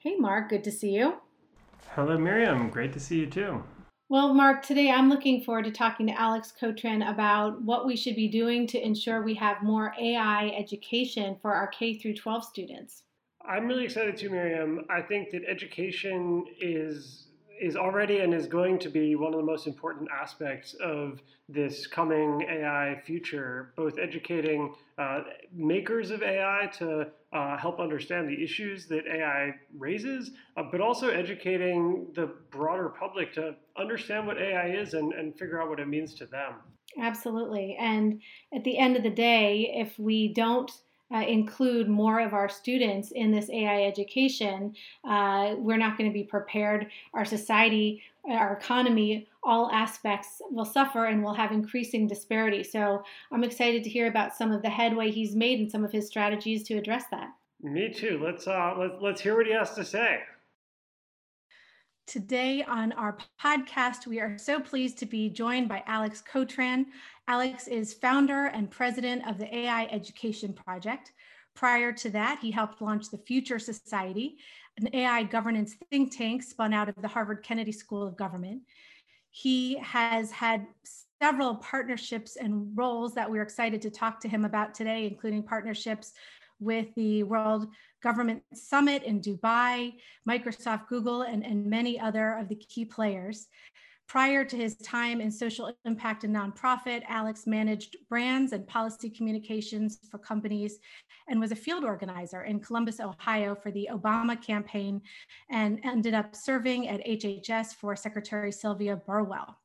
Hey, Mark, good to see you. Hello, Miriam. Great to see you too. Well, Mark, today I'm looking forward to talking to Alex Kotran about what we should be doing to ensure we have more AI education for our K through 12 students. I'm really excited too, Miriam. I think that education is is already and is going to be one of the most important aspects of this coming AI future, both educating uh, makers of AI to uh, help understand the issues that AI raises, uh, but also educating the broader public to understand what AI is and, and figure out what it means to them. Absolutely. And at the end of the day, if we don't uh, include more of our students in this AI education, uh, we're not going to be prepared. Our society, our economy, all aspects will suffer and we'll have increasing disparity. So I'm excited to hear about some of the headway he's made and some of his strategies to address that. Me too. Let's uh, let's let's hear what he has to say. Today on our podcast, we are so pleased to be joined by Alex Kotran. Alex is founder and president of the AI Education Project. Prior to that, he helped launch the Future Society, an AI governance think tank spun out of the Harvard Kennedy School of Government. He has had several partnerships and roles that we're excited to talk to him about today, including partnerships with the World Government Summit in Dubai, Microsoft, Google, and, and many other of the key players. Prior to his time in social impact and nonprofit, Alex managed brands and policy communications for companies and was a field organizer in Columbus, Ohio for the Obama campaign and ended up serving at HHS for Secretary Sylvia Burwell.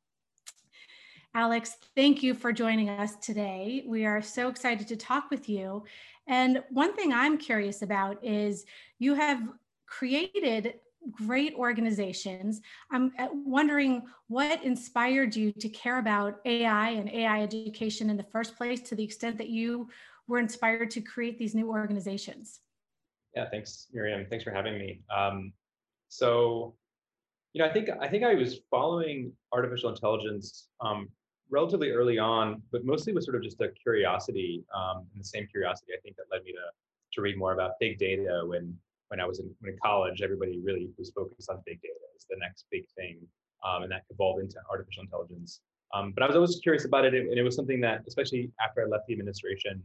Alex, thank you for joining us today. We are so excited to talk with you. And one thing I'm curious about is you have created great organizations. I'm uh, wondering what inspired you to care about AI and AI education in the first place to the extent that you were inspired to create these new organizations. Yeah, thanks, Miriam. Thanks for having me. Um, so, you know, I think I think I was following artificial intelligence um, relatively early on, but mostly was sort of just a curiosity, um, and the same curiosity I think that led me to to read more about big data when when I was in, in college. Everybody really was focused on big data as the next big thing, um, and that evolved into artificial intelligence. Um, but I was always curious about it, and it was something that, especially after I left the administration,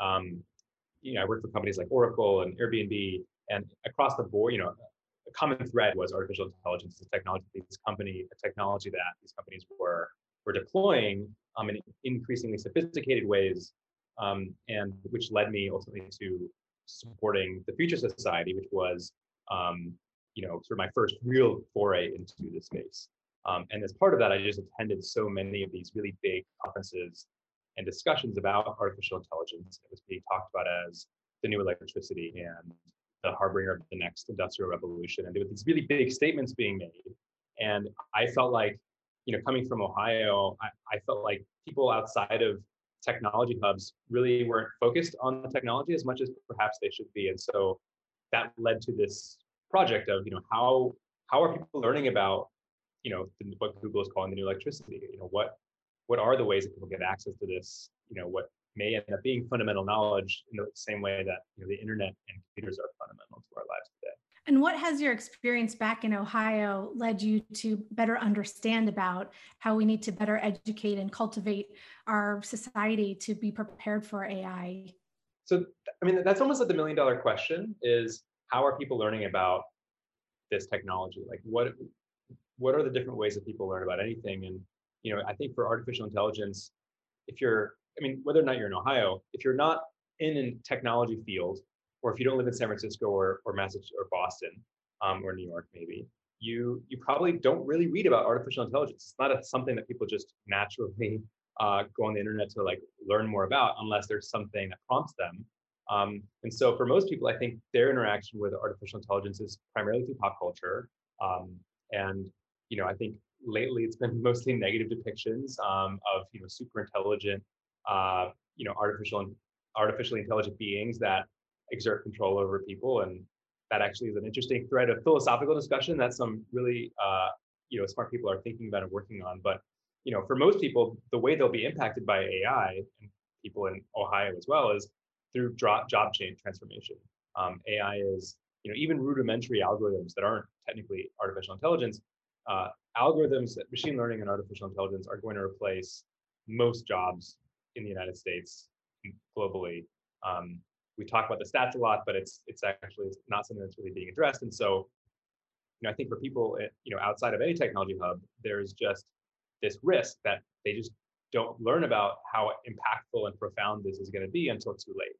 um, you know, I worked for companies like Oracle and Airbnb, and across the board, you know, a common thread was artificial intelligence, the technology, these company, the technology that these companies were were deploying um, in increasingly sophisticated ways, um, and which led me ultimately to supporting the Future Society, which was, um, you know, sort of my first real foray into the space. Um, and as part of that, I just attended so many of these really big conferences and discussions about artificial intelligence. It was being talked about as the new electricity and the harbinger of the next industrial revolution. And there were these really big statements being made. And I felt like you know, coming from Ohio, I, I felt like people outside of technology hubs really weren't focused on the technology as much as perhaps they should be. And so that led to this project of, you know, how how are people learning about, you know, what Google is calling the new electricity? You know, what what are the ways that people get access to this? You know, what may end up being fundamental knowledge in the same way that you know the internet and computers are fundamental to our lives today. And what has your experience back in Ohio led you to better understand about how we need to better educate and cultivate our society to be prepared for AI? So, I mean, that's almost like the million dollar question is how are people learning about this technology? Like what what are the different ways that people learn about anything? And you know, I think for artificial intelligence, if you're, I mean, whether or not you're in Ohio, if you're not in a technology field, or if you don't live in San Francisco or or Massachusetts or Boston um, or New York, maybe you you probably don't really read about artificial intelligence. It's not a, something that people just naturally uh, go on the internet to like learn more about unless there's something that prompts them. Um, and so for most people, I think their interaction with artificial intelligence is primarily through pop culture. Um, and you know, I think lately it's been mostly negative depictions um, of you know super intelligent, uh, you know, artificial and artificially intelligent beings that exert control over people. And that actually is an interesting thread of philosophical discussion that some really uh, you know smart people are thinking about and working on. But you know, for most people, the way they'll be impacted by AI and people in Ohio as well is through job change transformation. Um, AI is you know, even rudimentary algorithms that aren't technically artificial intelligence, uh, algorithms, machine learning and artificial intelligence are going to replace most jobs in the United States globally. Um, we talk about the stats a lot, but it's it's actually not something that's really being addressed. And so, you know, I think for people, eh, you know, outside of any technology hub, there's just this risk that they just don't learn about how impactful and profound this is going to be until too late.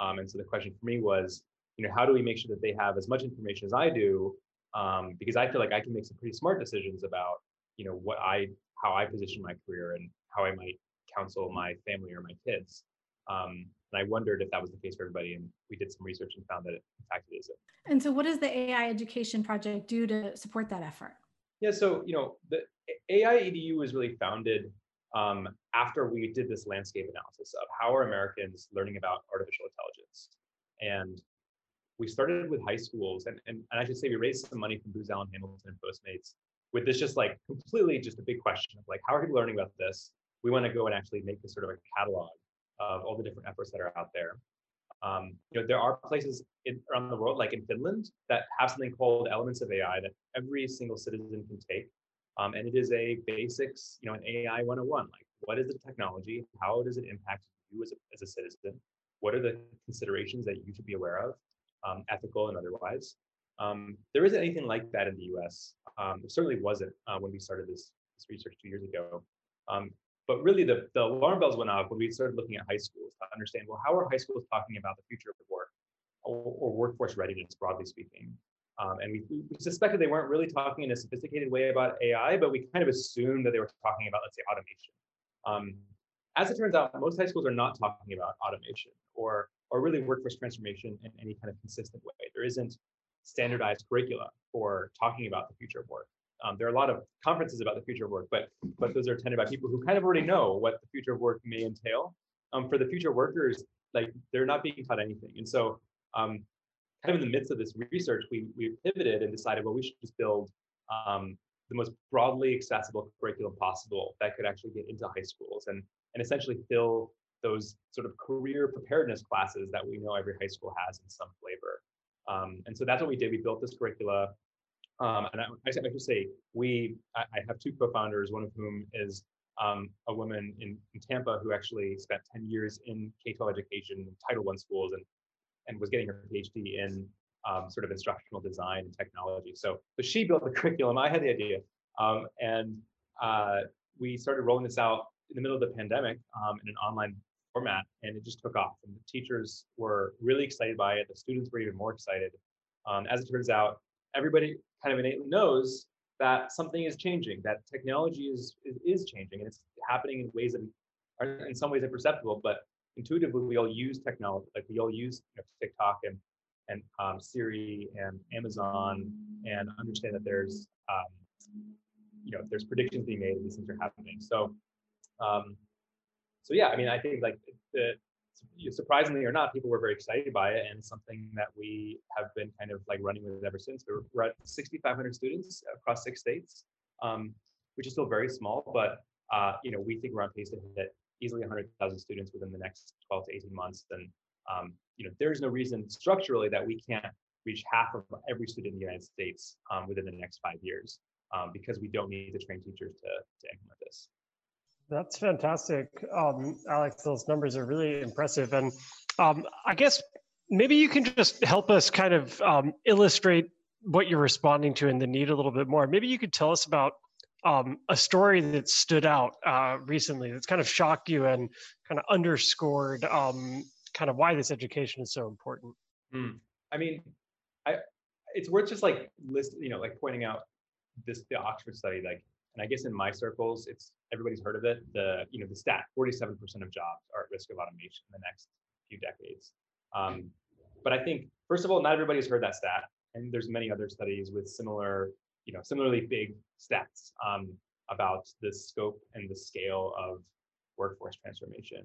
Um, and so the question for me was, you know, how do we make sure that they have as much information as I do? Um, because I feel like I can make some pretty smart decisions about, you know, what I, how I position my career and how I might counsel my family or my kids. Um, and I wondered if that was the case for everybody. And we did some research and found that it, in fact it is. And so, what does the AI Education Project do to support that effort? Yeah, so you know, the AI EDU was really founded um, after we did this landscape analysis of how are Americans learning about artificial intelligence. And we started with high schools, and, and, and I should say we raised some money from Booz Allen Hamilton and Postmates with this just like completely just a big question of like, how are people learning about this? We want to go and actually make this sort of a catalog of all the different efforts that are out there. Um, you know, there are places in, around the world, like in Finland, that have something called Elements of AI that every single citizen can take. Um, and it is a basics, you know, an AI 101. Like, what is the technology? How does it impact you as a, as a citizen? What are the considerations that you should be aware of, um, ethical and otherwise? Um, there isn't anything like that in the US. Um, there certainly wasn't uh, when we started this, this research two years ago. Um, but really, the, the alarm bells went off when we started looking at high schools to understand well, how are high schools talking about the future of work or, or workforce readiness, broadly speaking? Um, and we, we, suspected they weren't really talking in a sophisticated way about AI, but we kind of assumed that they were talking about, let's say, automation. Um, as it turns out, most high schools are not talking about automation or, or really workforce transformation in any kind of consistent way. There isn't standardized curricula for talking about the future of work. Um, there are a lot of conferences about the future of work, but but those are attended by people who kind of already know what the future of work may entail. Um, for the future workers, like they're not being taught anything, and so um, kind of in the midst of this research, we we pivoted and decided, well, we should just build um, the most broadly accessible curriculum possible that could actually get into high schools and and essentially fill those sort of career preparedness classes that we know every high school has in some flavor. Um, and so that's what we did. We built this curricula um, and I, I, should say, we, I, have two co-founders, one of whom is um, a woman in, in, Tampa who actually spent 10 years in K-12 education, Title I schools, and, and was getting her PhD in um, sort of instructional design and technology. So, so she built the curriculum. I had the idea. Um, and uh, we started rolling this out in the middle of the pandemic um, in an online format, and it just took off. And the teachers were really excited by it. The students were even more excited. Um, as it turns out, everybody kind of innately knows that something is changing, that technology is, is, changing, and it's happening in ways that are in some ways imperceptible, but intuitively we all use technology, like we all use you know, TikTok and and um, Siri and Amazon, and understand that there's um, you know there's predictions being made and these things are happening. So um, so yeah, I mean I think like the surprisingly or not, people were very excited by it and something that we have been kind of like running with ever since. We're, we're at 6,500 students across six states, um, which is still very small, but uh, you know we think we're on pace to hit easily 100,000 students within the next 12 to 18 months. And um, you know there's no reason structurally that we can't reach half of every student in the United States um, within the next five years um, because we don't need to train teachers to, to implement this. That's fantastic, um, Alex. Those numbers are really impressive, and um, I guess maybe you can just help us kind of um, illustrate what you're responding to and the need a little bit more. Maybe you could tell us about um, a story that stood out uh, recently that's kind of shocked you and kind of underscored um, kind of why this education is so important. Mm. I mean, I it's worth just like list, you know, like pointing out this the Oxford study, like and I guess in my circles, it's everybody's heard of it. The you know the stat: 47% of jobs are at risk of automation in the next few decades. Um, but I think first of all, not everybody's heard that stat, and there's many other studies with similar, you know, similarly big stats um, about the scope and the scale of workforce transformation.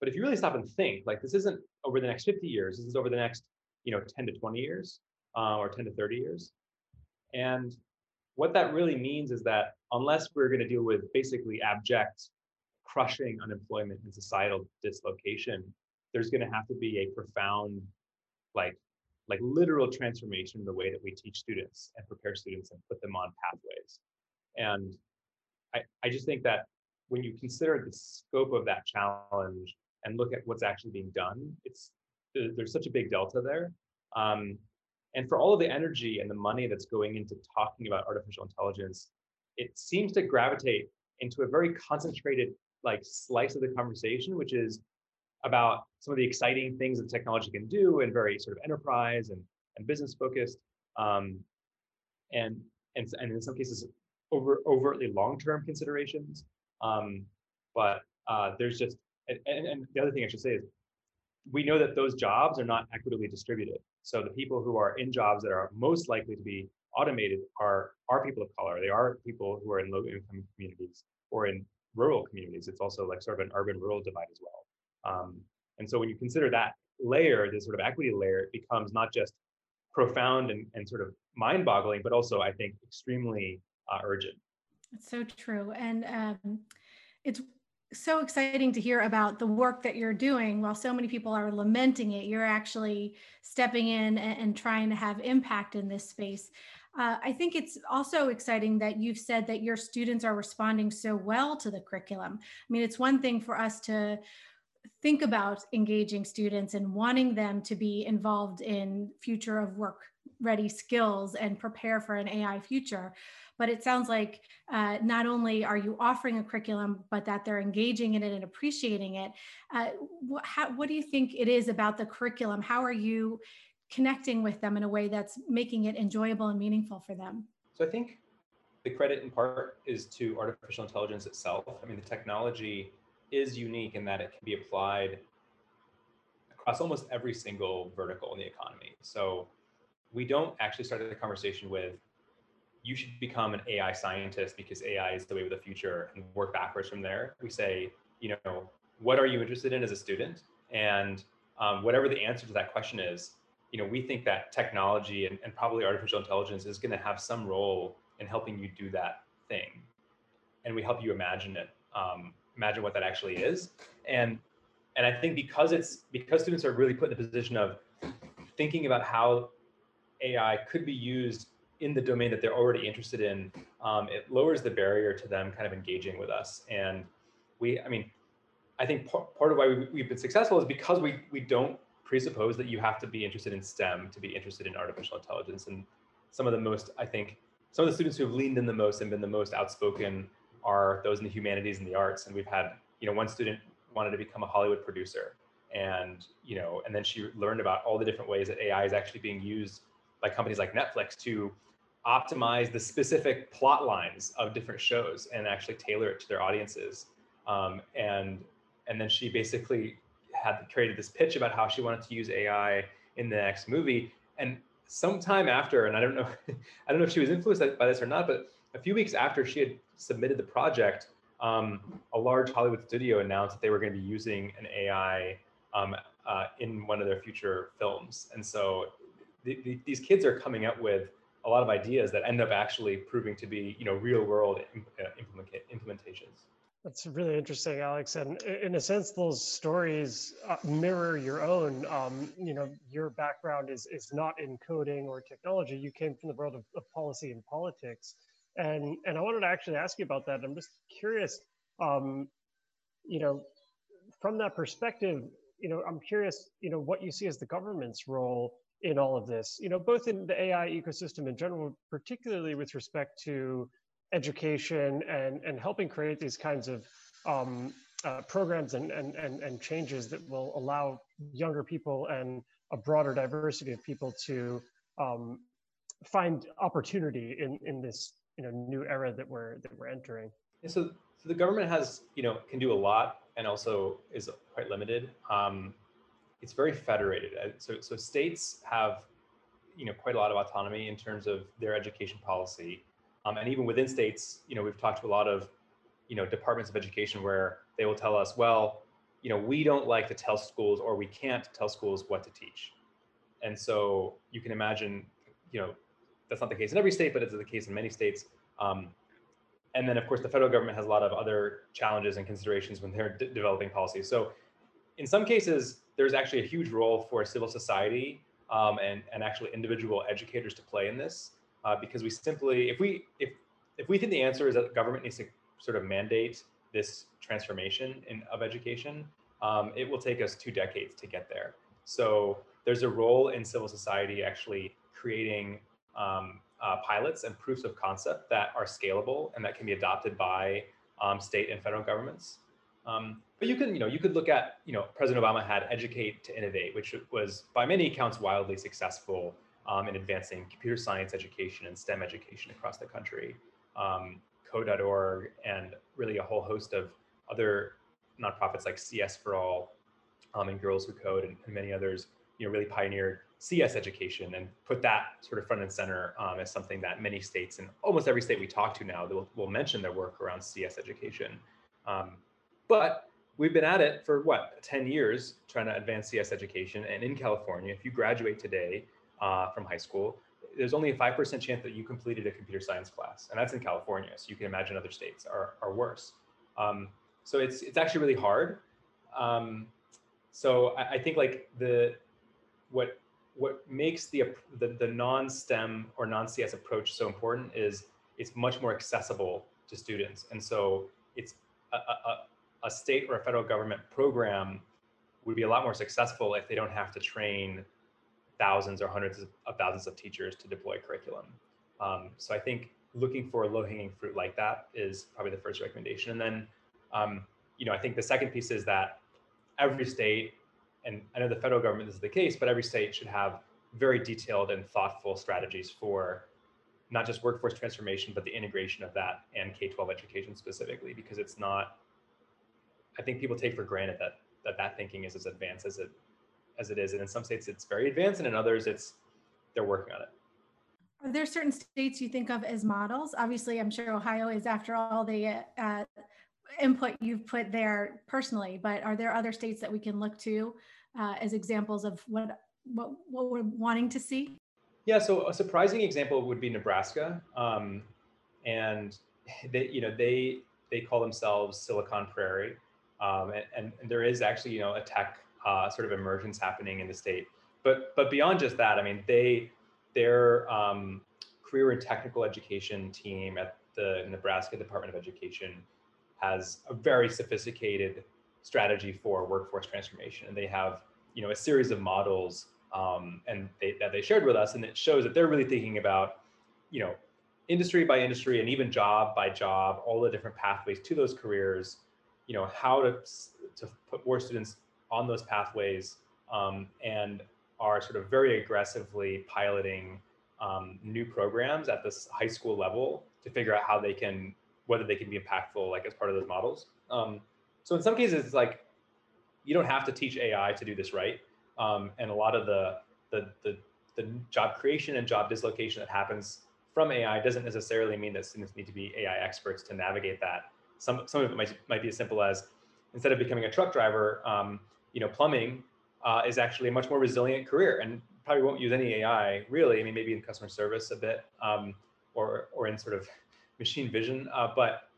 But if you really stop and think, like this isn't over the next 50 years, this is over the next, you know, 10 to 20 years, uh, or 10 to 30 years. And what that really means is that unless we're going to deal with basically abject crushing unemployment and societal dislocation, there's going to have to be a profound like like literal transformation in the way that we teach students and prepare students and put them on pathways. And I, I just think that when you consider the scope of that challenge and look at what's actually being done, it's there's such a big delta there. Um, and for all of the energy and the money that's going into talking about artificial intelligence, it seems to gravitate into a very concentrated like slice of the conversation, which is about some of the exciting things that technology can do and very sort of enterprise and, and business focused. Um, and, and, and in some cases, over, overtly long-term considerations. Um, but uh, there's just, and, and the other thing I should say is we know that those jobs are not equitably distributed. So the people who are in jobs that are most likely to be automated are are people of color. They are people who are in low income communities or in rural communities. It's also like sort of an urban rural divide as well. Um, and so when you consider that layer, this sort of equity layer, it becomes not just profound and, and sort of mind boggling, but also I think extremely uh, urgent. It's so true. And um, it's so exciting to hear about the work that you're doing while so many people are lamenting it. You're actually stepping in and, and trying to have impact in this space. Uh, i think it's also exciting that you've said that your students are responding so well to the curriculum. I mean it's one thing for us to think about engaging students and wanting them to be involved in future of work ready skills and prepare for an ai future but it sounds like uh, not only are you offering a curriculum, but that they're engaging in it and appreciating it. Uh, wh- how, what do you think it is about the curriculum? How are you connecting with them in a way that's making it enjoyable and meaningful for them? So I think the credit in part is to artificial intelligence itself. I mean, the technology is unique in that it can be applied across almost every single vertical in the economy. So we don't actually start the conversation with you should become an AI scientist because AI is the way of the future and work backwards from there. We say, you know, what are you interested in as a student? And um, whatever the answer to that question is, you know, we think that technology and, and probably artificial intelligence is going to have some role in helping you do that thing. And we help you imagine it, um, imagine what that actually is. And and I think because it's because students are really put in a position of thinking about how AI could be used in the domain that they're already interested in, um, it lowers the barrier to them kind of engaging with us. And we, I mean, I think part, of why we, we've been successful is because we we don't presuppose that you have to be interested in STEM to be interested in artificial intelligence. And some of the most, I think, some of the students who have leaned in the most and been the most outspoken are those in the humanities and the arts. And we've had, you know, one student wanted to become a Hollywood producer, and you know, and then she learned about all the different ways that AI is actually being used by companies like Netflix to optimize the specific plot lines of different shows and actually tailor it to their audiences. Um, and and then she basically had created this pitch about how she wanted to use AI in the next movie. And sometime after, and I don't know, I don't know if she was influenced by this or not, but a few weeks after she had submitted the project, um, a large Hollywood studio announced that they were going to be using an AI um, uh, in one of their future films. And so the, the, these kids are coming up with a lot of ideas that end up actually proving to be, you know, real world uh, implement, implementations. That's really interesting, Alex. And in a sense, those stories uh, mirror your own. Um, you know, your background is is not in coding or technology. You came from the world of, of, policy and politics, and and I wanted to actually ask you about that. I'm just curious. Um, you know, from that perspective, you know, I'm curious. You know, what you see as the government's role in all of this, you know, both in the AI ecosystem in general, particularly with respect to education and, and helping create these kinds of um, uh, programs and, and, and, and changes that will allow younger people and a broader diversity of people to um, find opportunity in, in this you know new era that we're that we're entering. So, so the government has you know can do a lot and also is quite limited. Um, it's very federated. Uh, so, so states have, you know, quite a lot of autonomy in terms of their education policy. Um, and even within states, you know, we've talked to a lot of, you know, departments of education where they will tell us, well, you know, we don't like to tell schools or we can't tell schools what to teach. And so you can imagine, you know, that's not the case in every state, but it's the case in many states. Um, and then, of course, the federal government has a lot of other challenges and considerations when they're developing policy. So, in some cases, there's actually a huge role for civil society um, and, and actually individual educators to play in this. Uh, because we simply, if we, if, if we think the answer is that government needs to sort of mandate this transformation in, of education, um, it will take us two decades to get there. So there's a role in civil society actually creating um, uh, pilots and proofs of concept that are scalable and that can be adopted by um, state and federal governments. Um, but you can, you know, you could look at, you know, President Obama had Educate to Innovate, which was by many accounts wildly successful um, in advancing computer science education and STEM education across the country. Um, Code.org and really a whole host of other nonprofits like CS for All um, and Girls Who Code and, and, many others, you know, really pioneered CS education and put that sort of front and center um, as something that many states and almost every state we talk to now will, will mention their work around CS education. Um, but we've been at it for what 10 years trying to advance cs education. And in california if you graduate today uh, from high school there's only a 5% chance that you completed a computer science class. And that's in california. So you can imagine other states are, are worse. Um, so it's it's actually really hard. Um, so I, I, think like the what what makes the the, the non-stem or non-cs approach so important is it's much more accessible to students and so it's a, a, a state or a federal government program would be a lot more successful if they don't have to train thousands or hundreds of thousands of teachers to deploy curriculum. Um, so I think looking for low hanging fruit like that is probably the first recommendation. And then, um, you know, I think the second piece is that every state, and I know the federal government is the case, but every state should have very detailed and thoughtful strategies for not just workforce transformation, but the integration of that and K 12 education specifically, because it's not I think people take for granted that that that thinking is as advanced as it as it is, and in some states it's very advanced, and in others it's they're working on it. Are there certain states you think of as models? Obviously, I'm sure Ohio is, after all the uh, input you've put there personally. But are there other states that we can look to uh, as examples of what what what we're wanting to see? Yeah, so a surprising example would be Nebraska, um, and they you know they they call themselves Silicon Prairie, um, and, and, there is actually, you know, a tech uh, sort of emergence happening in the state. But but beyond just that, I mean, they their um, career and technical education team at the Nebraska Department of Education has a very sophisticated strategy for workforce transformation, and they have you know a series of models um, and they, that they shared with us, and it shows that they're really thinking about you know industry by industry and even job by job, all the different pathways to those careers you know how to to put more students on those pathways um, and are sort of very aggressively piloting um, new programs at this high school level to figure out how they can whether they can be impactful like as part of those models. Um, so in some cases it's like you don't have to teach ai to do this right um, and a lot of the, the the the job creation and job dislocation that happens from ai doesn't necessarily mean that students need to be ai experts to navigate that some some of it might might be as simple as instead of becoming a truck driver, um, you know, plumbing uh, is actually a much more resilient career, and probably won't use any AI really. I mean, maybe in customer service a bit, um, or or in sort of machine vision, uh, but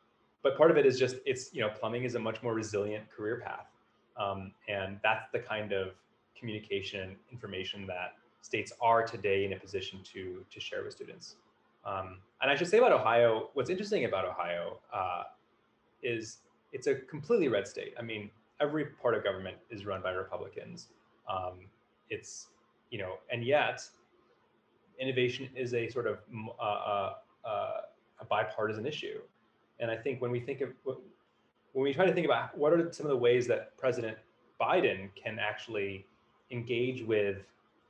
but part of it is just it's you know plumbing is a much more resilient career path, um, and that's the kind of communication information that states are today in a position to to share with students. Um, and I should say about Ohio, what's interesting about Ohio uh, is it's a completely red state. I mean, every part of government is run by Republicans. Um, it's you know, and yet innovation is a sort of uh, uh, uh, a bipartisan issue. And I think when we think of when we try to think about what are some of the ways that President Biden can actually engage with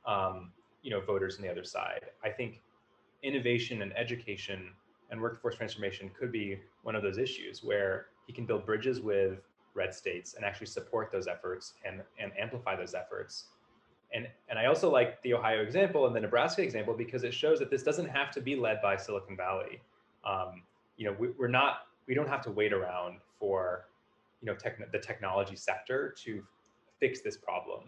um, you know voters on the other side, I think innovation and education and workforce transformation could be one of those issues where he can build bridges with red states and actually support those efforts and, and amplify those efforts. And, and I also like the Ohio example and the Nebraska example because it shows that this doesn't have to be led by Silicon Valley. Um, you know, we, we're not, we don't have to wait around for, you know, tech, the technology sector to fix this problem.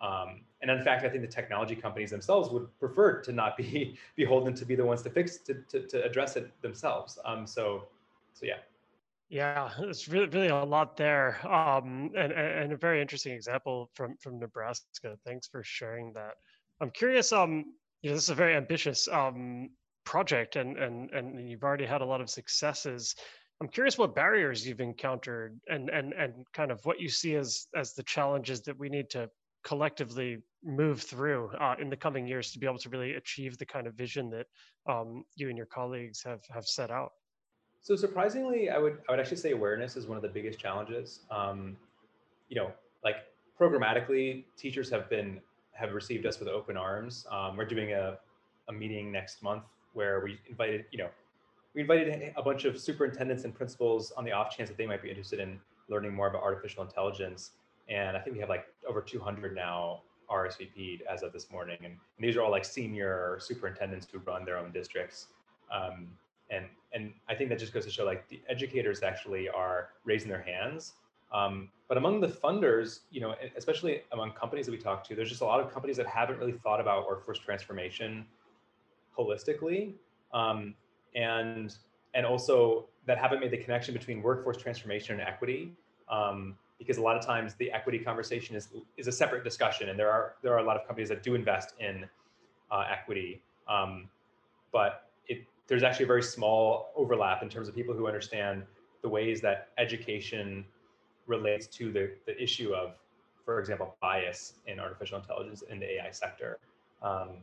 Um, and in fact, I think the technology companies themselves would prefer to not be beholden to be the ones to fix to, to, to address it themselves. Um, so, so yeah. Yeah, it's really really a lot there, um, and and a very interesting example from from Nebraska. Thanks for sharing that. I'm curious. Um, you know, this is a very ambitious um, project, and and and you've already had a lot of successes. I'm curious what barriers you've encountered, and and and kind of what you see as as the challenges that we need to collectively move through uh, in the coming years to be able to really achieve the kind of vision that um, you and your colleagues have have set out. So surprisingly, I would I would actually say awareness is one of the biggest challenges. Um, you know, like programmatically, teachers have been have received us with open arms. Um, we're doing a, a meeting next month where we invited, you know, we invited a bunch of superintendents and principals on the off chance that they might be interested in learning more about artificial intelligence. And I think we have like over 200 now RSVP'd as of this morning. And, these are all like senior superintendents who run their own districts. Um, and, and I think that just goes to show like the educators actually are raising their hands um, but among the funders, you know, especially among companies that we talk to, there's just a lot of companies that haven't really thought about workforce transformation holistically, um, and and also that haven't made the connection between workforce transformation and equity. Um, because a lot of times the equity conversation is is a separate discussion, and there are there are a lot of companies that do invest in uh, equity, um, but it there's actually a very small overlap in terms of people who understand the ways that education relates to the, the issue of, for example, bias in artificial intelligence in the AI sector. Um,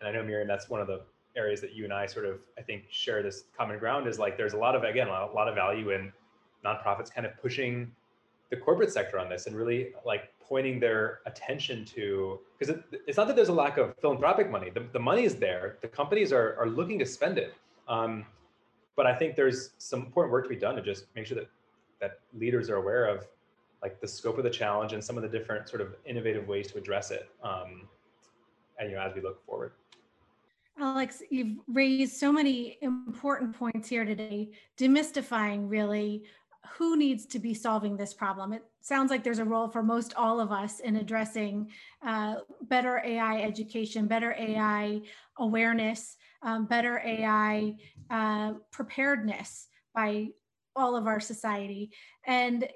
and I know Miriam, that's one of the areas that you and I sort of, I think, share this common ground is like there's a lot of, again, a lot of value in nonprofits kind of pushing the corporate sector on this and really like pointing their attention to because it, it's not that there's a lack of philanthropic money. The, the money is there. The companies are, are looking to spend it. Um, but i think there's some important work to be done to just make sure that that leaders are aware of like the scope of the challenge and some of the different sort of innovative ways to address it um, and, you know as we look forward alex you've raised so many important points here today demystifying really who needs to be solving this problem. It sounds like there's a role for most all of us in addressing uh, better ai education better ai awareness um, better ai uh, preparedness by all of our society and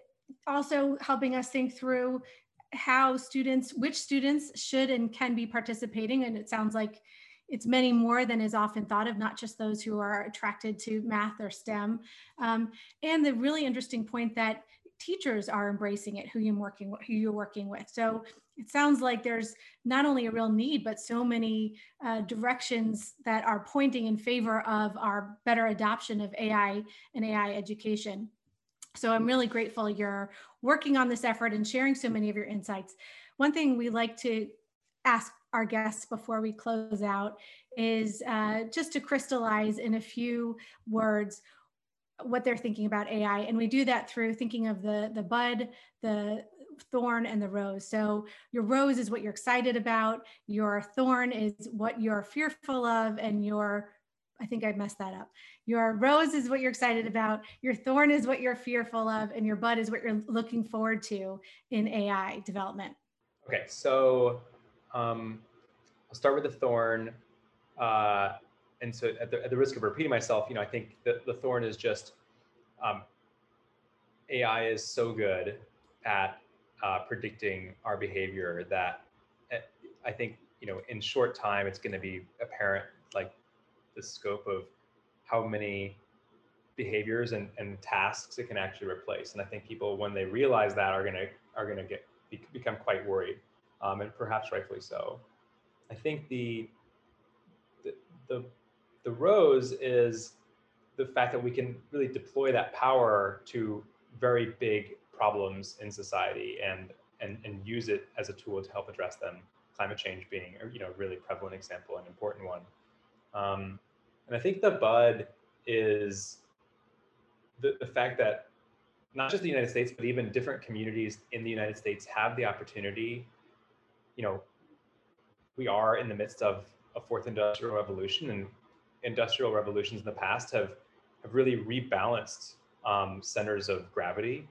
also helping us think through how students which students should and can be participating and it sounds like it's many more than is often thought of not just those who are attracted to math or stem um, and the really interesting point that teachers are embracing it who you're working who you're working with so it sounds like there's not only a real need, but so many uh, directions that are pointing in favor of our better adoption of AI and AI education. So I'm really grateful you're working on this effort and sharing so many of your insights. One thing we like to ask our guests before we close out is uh, just to crystallize in a few words what they're thinking about AI. And we do that through thinking of the, the bud, the thorn and the rose. So your rose is what you're excited about, your thorn is what you're fearful of, and your I think I messed that up. Your rose is what you're excited about, your thorn is what you're fearful of, and your bud is what you're looking forward to in AI development. Okay, so um, I'll start with the thorn. Uh, and so at the, at the risk of repeating myself, you know, I think the, the thorn is just um, AI is so good at uh, predicting our behavior that eh, I think you know in short time it's going to be apparent like the scope of how many behaviors and, and tasks it can actually replace and i think people when they realize that are going to are going to get be, become quite worried um, and perhaps rightfully so i think the, the the the rose is the fact that we can really deploy that power to very big problems in society and and and use it as a tool to help address them. Climate change being you know a really prevalent example an important one. Um, and I think the bud is the, the fact that not just the United States, but even different communities in the United States have the opportunity. You know, we are in the midst of a fourth industrial revolution, and industrial revolutions in the past have have really rebalanced um, centers of gravity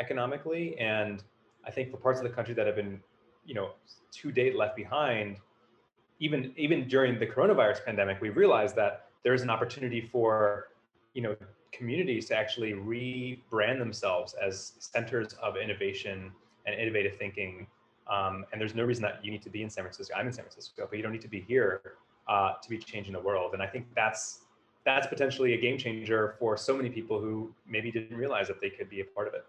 economically. And I think for parts of the country that have been, you know, to date left behind, even even during the coronavirus pandemic, we realized that there is an opportunity for, you know, communities to actually rebrand themselves as centers of innovation and innovative thinking Um, and there's no reason that you need to be in San Francisco. I'm in San Francisco, but you don't need to be here uh, to be changing the world. And I think that's that's potentially a game changer for so many people who maybe didn't realize that they could be a part of it.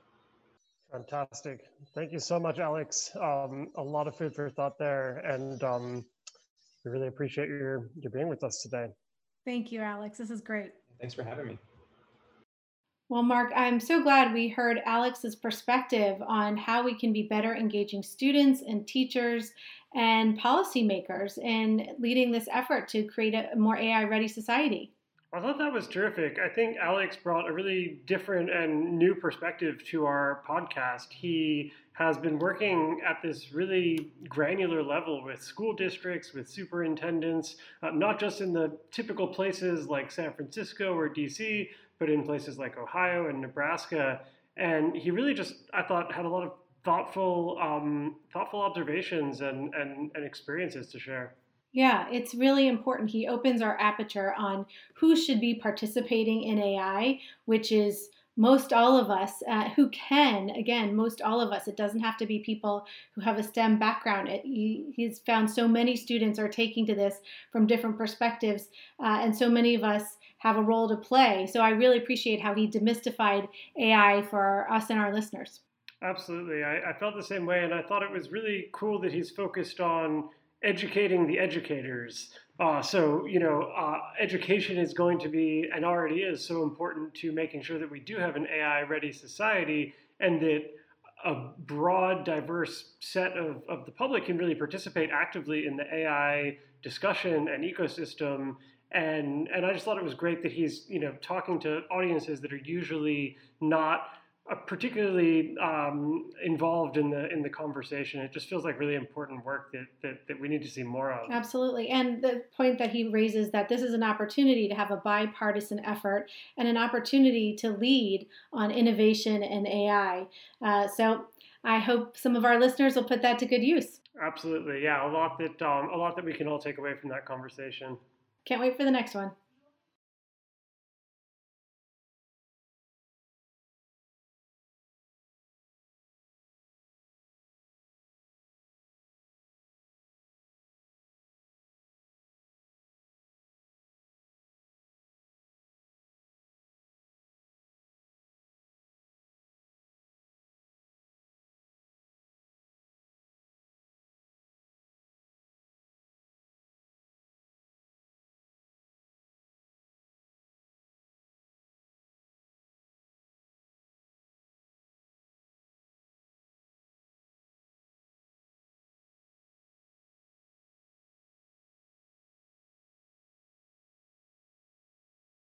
Fantastic. Thank you so much, Alex. Um, a lot of food for thought there. And um, we really appreciate your, your being with us today. Thank you, Alex. This is great. Thanks for having me. Well, Mark, I'm so glad we heard Alex's perspective on how we can be better engaging students and teachers and policymakers in leading this effort to create a more AI ready society. I thought that was terrific. I think Alex brought a really different and new perspective to our podcast. He has been working at this really granular level with school districts, with superintendents, uh, not just in the typical places like San Francisco or DC, but in places like Ohio and Nebraska. And he really just, I thought, had a lot of thoughtful, um, thoughtful observations and, and, and experiences to share. Yeah, it's really important. He opens our aperture on who should be participating in AI, which is most all of us uh, who can, again, most all of us. It doesn't have to be people who have a STEM background. It, he, he's found so many students are taking to this from different perspectives, uh, and so many of us have a role to play. So I really appreciate how he demystified AI for us and our listeners. Absolutely. I, I felt the same way, and I thought it was really cool that he's focused on educating the educators. Uh, so, you know, uh, education is going to be and already is so important to making sure that we do have an AI ready society and that a broad, diverse set of, of the public can really participate actively in the AI discussion and ecosystem. And, and I just thought it was great that he's, you know, talking to audiences that are usually not particularly um, involved in the in the conversation. It just feels like really important work that, that that we need to see more of. Absolutely, and the point that he raises that this is an opportunity to have a bipartisan effort and an opportunity to lead on innovation and AI. Uh, so I hope some of our listeners will put that to good use. Absolutely, yeah, a lot that um, a lot that we can all take away from that conversation. Can't wait for the next one.